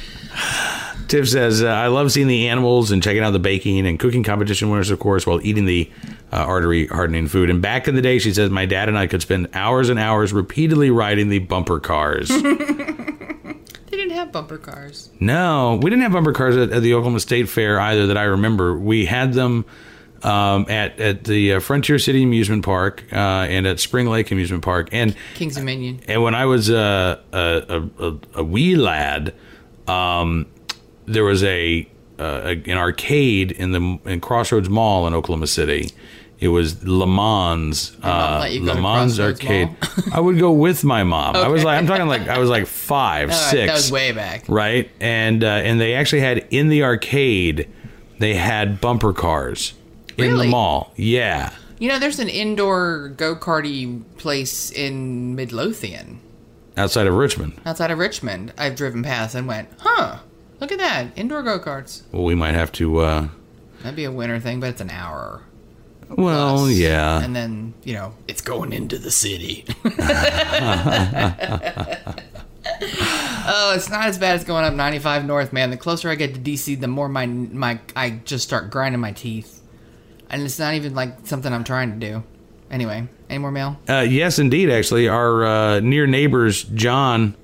Tiff says, uh, I love seeing the animals and checking out the baking and cooking competition winners, of course, while eating the uh, artery hardening food. And back in the day, she says, my dad and I could spend hours and hours repeatedly riding the bumper cars. <laughs> They didn't have bumper cars. no, we didn't have bumper cars at, at the Oklahoma State Fair either that I remember. We had them um, at, at the uh, Frontier City Amusement Park uh, and at Spring Lake Amusement Park. And Kings Dominion. And when I was uh, a, a, a, a wee lad, um, there was a, uh, a an arcade in the in Crossroads Mall in Oklahoma City. It was Le Mans. Uh, let you go Le Mans arcade. I would go with my mom. I was like, I'm talking like I was like five, right, six. That was way back. right, and uh, and they actually had in the arcade, they had bumper cars in the mall. Yeah. You know, there's an indoor go karty place in Midlothian Outside of Richmond. outside of Richmond. I've driven past and went, huh, look at that. Indoor go karts. Well, we might have to. Uh, That'd be a winter thing, but it's an hour. Well, yeah. And then, you know, it's going into the city. <laughs> oh, it's not as bad as going up 95 North, man. The closer I get to DC, the more my my I just start grinding my teeth. And it's not even like something I'm trying to do. Anyway, any more mail? Uh, yes, indeed. Actually, our uh, near neighbors, John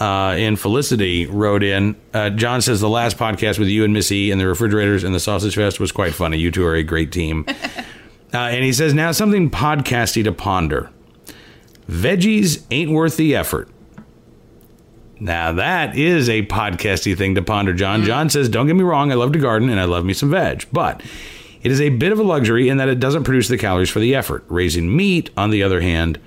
uh, and Felicity, wrote in. Uh, John says the last podcast with you and Missy and the refrigerators and the sausage fest was quite funny. You two are a great team. <laughs> uh, and he says now something podcasty to ponder. Veggies ain't worth the effort. Now that is a podcasty thing to ponder, John. John says, "Don't get me wrong, I love to garden and I love me some veg, but it is a bit of a luxury in that it doesn't produce the calories for the effort. Raising meat, on the other hand,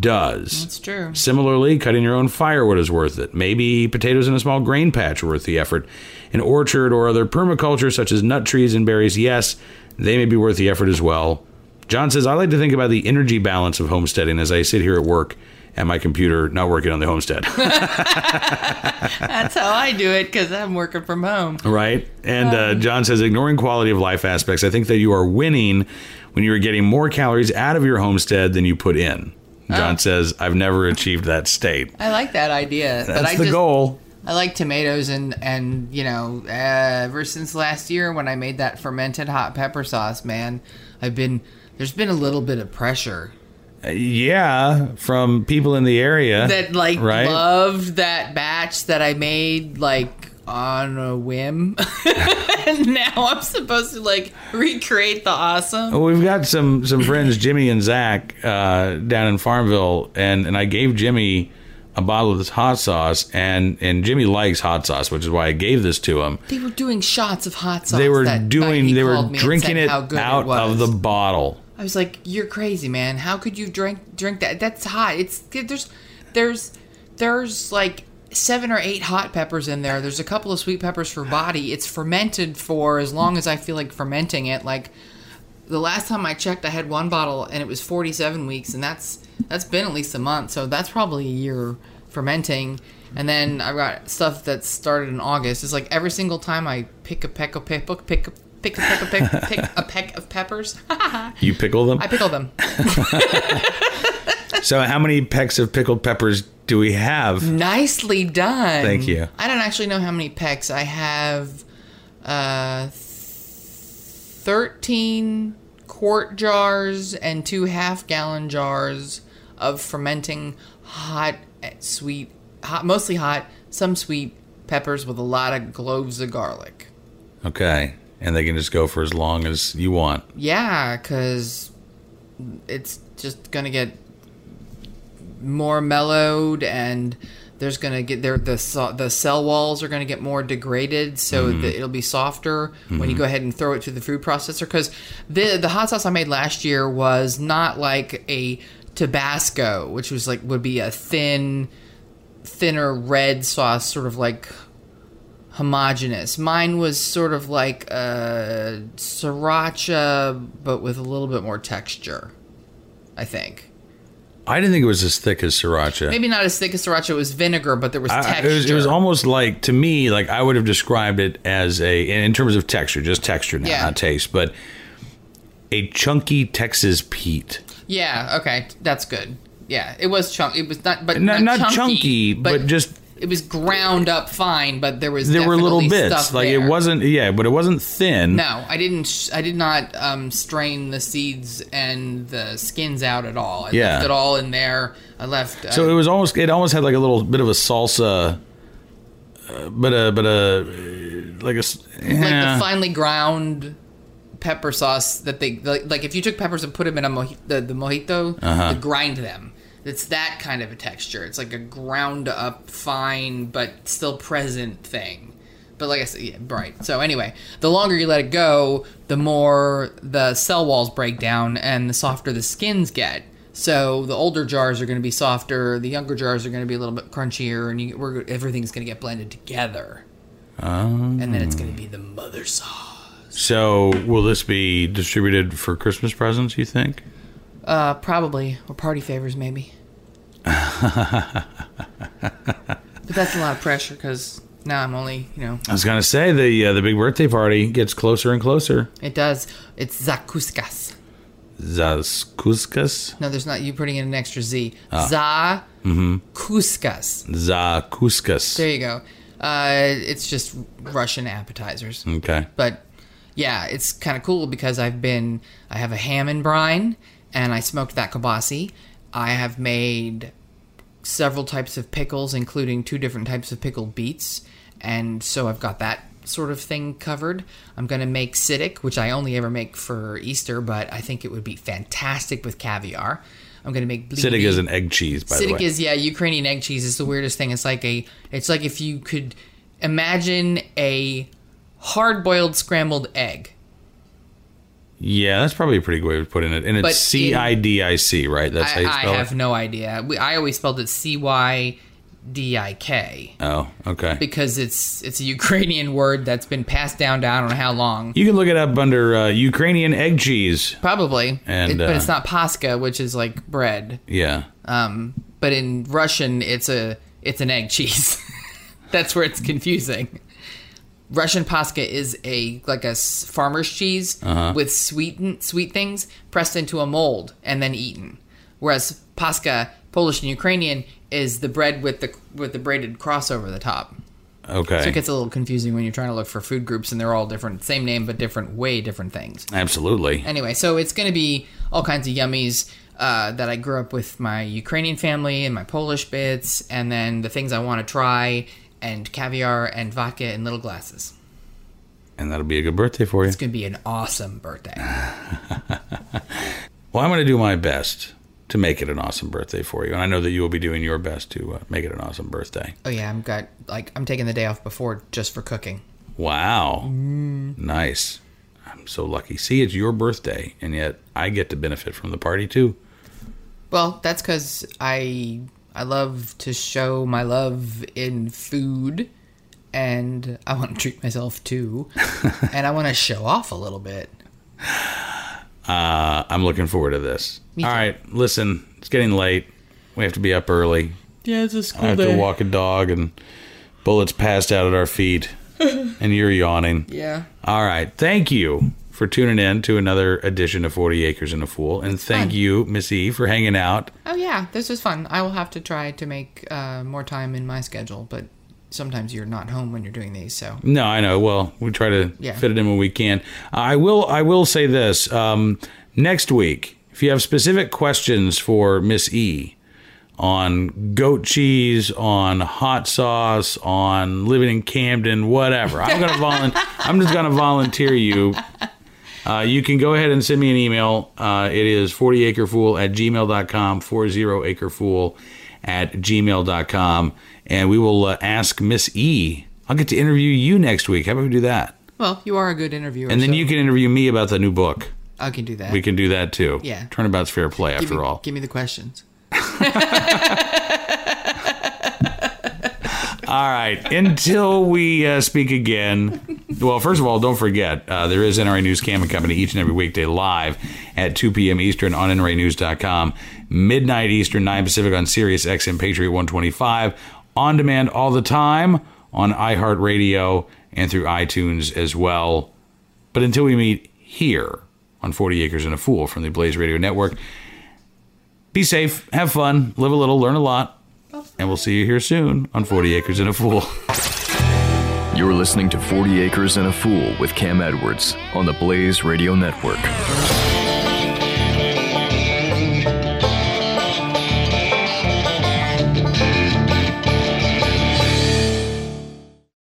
does. It's true. Similarly, cutting your own firewood is worth it. Maybe potatoes in a small grain patch are worth the effort. An orchard or other permaculture, such as nut trees and berries, yes, they may be worth the effort as well. John says, I like to think about the energy balance of homesteading as I sit here at work at my computer, not working on the homestead. <laughs> That's how I do it because I'm working from home. right? And uh, John says, ignoring quality of life aspects, I think that you are winning when you are getting more calories out of your homestead than you put in. John says, I've never achieved that state. I like that idea, but That's I the just, goal. I like tomatoes and and you know uh, ever since last year when I made that fermented hot pepper sauce, man, I've been there's been a little bit of pressure Yeah, from people in the area. that like right? loved that batch that I made like on a whim, and <laughs> now I'm supposed to like recreate the awesome. Well, we've got some some friends, Jimmy and Zach, uh, down in Farmville, and, and I gave Jimmy a bottle of this hot sauce, and, and Jimmy likes hot sauce, which is why I gave this to him. They were doing shots of hot sauce. They were doing, they were called me and drinking it out of the bottle. I was like, "You're crazy, man! How could you drink drink that? That's hot. It's there's there's there's like seven or eight hot peppers in there. There's a couple of sweet peppers for body. It's fermented for as long as I feel like fermenting it. Like the last time I checked, I had one bottle and it was 47 weeks, and that's that's been at least a month. So that's probably a year fermenting. And then I've got stuff that started in August. It's like every single time I pick a peck of pick pick a pick a peck of pick, pick a peck of peppers. <laughs> You pickle them? I pickle them. <laughs> so, how many pecks of pickled peppers do we have? Nicely done. Thank you. I don't actually know how many pecks. I have uh, 13 quart jars and two half gallon jars of fermenting hot, eh, sweet, hot, mostly hot, some sweet peppers with a lot of cloves of garlic. Okay. And they can just go for as long as you want. Yeah, because it's just gonna get more mellowed, and there's gonna get there the the cell walls are gonna get more degraded, so mm-hmm. that it'll be softer when you mm-hmm. go ahead and throw it to the food processor. Because the the hot sauce I made last year was not like a Tabasco, which was like would be a thin, thinner red sauce, sort of like homogenous. Mine was sort of like a sriracha, but with a little bit more texture. I think. I didn't think it was as thick as sriracha. Maybe not as thick as sriracha. It was vinegar, but there was I- texture. it, was, it was almost like to me like I would have described it as a in terms of texture, just texture now, Yeah. not taste, but a chunky Texas Pete. Yeah. Okay, that's good. Yeah, it was chunky. It was not, but Not- not, not chunky, chunky, but just- it was ground up fine. But there was There were little bits, stuff like it wasn't yeah, but it wasn't thin. No, I didn't. Sh- I did not um, strain the seeds and the skins out at all. I Yeah. left it all in there. I left. Uh, So it was almost it almost had like a little bit of a salsa, uh, but a but a uh, like a s- like the finely ground pepper sauce that they like, like if you took peppers and put them in a moji- the, the mojito Uh-huh. grind them it's that kind of a texture. It's like a ground up fine but still present thing. But like i said yeah, right so anyway the longer you let it go the more the cell walls break down and the softer the skins get. So the older jars are going to be softer the younger jars are going to be a little bit crunchier and you, we're, everything's going to get blended together. And then it's going to be the mother sauce So will this be distributed for Christmas presents? You think? Uh, probably. Or party favors, maybe. But that's a lot of pressure because now I'm only, you know, I was gonna say the uh, the big birthday party gets closer and closer. it does. It's zakuskas. Zaskuskas, No, there's not. You putting in an extra z. Za kuskas. Zakuskas. There you go. Uh, it's just Russian appetizers. Okay. But yeah, it's kind of cool because I've been I have a ham and brine and I smoked that kibasi. I have made several types of pickles, including two different types of pickled beets, and so I've got that sort of thing covered. I'm gonna make siddiq, which I only ever make for Easter, but I think it would be fantastic with caviar. I'm gonna make blini. Siddiq is an egg cheese, by the Siddiq way. is yeah, Ukrainian egg cheese is the weirdest thing. It's like a it's like if you could imagine a hard boiled scrambled egg. Yeah, that's probably a pretty good way to put in it. And it's C I D I C, right? That's how I, you I have it. no idea. We, I always spelled it C Y D I K Oh, okay. because it's it's a Ukrainian word that's been passed down to I don't know how long. You can look it up under uh, Ukrainian egg cheese. Probably, And, It- but uh, it's not paska, which is like bread. Yeah. Um, but in Russian, it's a it's an egg cheese. <laughs> That's where it's confusing. Russian Pascha is a like a farmer's cheese Uh-huh. with sweet sweet things pressed into a mold and then eaten. Whereas Pascha, Polish and Ukrainian, is the bread with the with the braided cross over the top. Okay. So it gets a little confusing when you're trying to look for food groups and they're all different, same name but different, way different things. Absolutely. Anyway, so it's going to be all kinds of yummies uh, that I grew up with my Ukrainian family and my Polish bits, and then the things I want to try, and caviar and vodka in little glasses. And that'll be a good birthday for you. It's going to be an awesome birthday. <laughs> Well, I'm going to do my best to make it an awesome birthday for you. And I know that you will be doing your best to uh, make it an awesome birthday. Oh yeah, I'm got like I'm taking the day off before just for cooking. Wow. Nice. I'm so lucky. See, it's your birthday, and yet I get to benefit from the party too. Well, that's because I I love to show my love in food, and I want to treat myself too, <laughs> and I want to show off a little bit. Uh, I'm looking forward to this. Me All too. right, listen, it's getting late. We have to be up early. Yeah, it's a school day. I have to walk a dog, and bullets passed out at our feet, <laughs> and you're yawning. Yeah. All right. Thank you for tuning in to another edition of 40 Acres and a Fool. And thank fun. you, Miss E, for hanging out. Oh yeah, this was fun. I will have to try to make uh, more time in my schedule, but sometimes you're not home when you're doing these, so No, I know. Well, we try to Yeah. fit it in when we can. I will. I will say this. Um, next week, if you have specific questions for Miss E on goat cheese, on hot sauce, on living in Camden, whatever, I'm gonna <laughs> volunteer. I'm just gonna volunteer you. Uh, you can go ahead and send me an email. Uh, it is 40acrefool at gmail.com, 40acrefool at gmail.com. And we will uh, ask Miss E. I'll get to interview you next week. How about we do that? well, you are a good interviewer. And then so you can interview me about the new book. I can do that. We can do that too. Yeah. Turnabout's fair play, give after me, all. Give me the questions. <laughs> All right. Until we uh, speak again, well, first of all, don't forget uh, there is NRA News Cam and Company each and every weekday live at 2 p.m. Eastern on NRAnews.com, midnight Eastern, 9 Pacific on Sirius XM Patriot 125, on demand all the time on iHeartRadio and through iTunes as well. But until we meet here on 40 Acres and a Fool from the Blaze Radio Network, be safe, have fun, live a little, learn a lot, and we'll see you here soon on 40 Acres and a Fool. <laughs> You're listening to 40 Acres and a Fool with Cam Edwards on the Blaze Radio Network.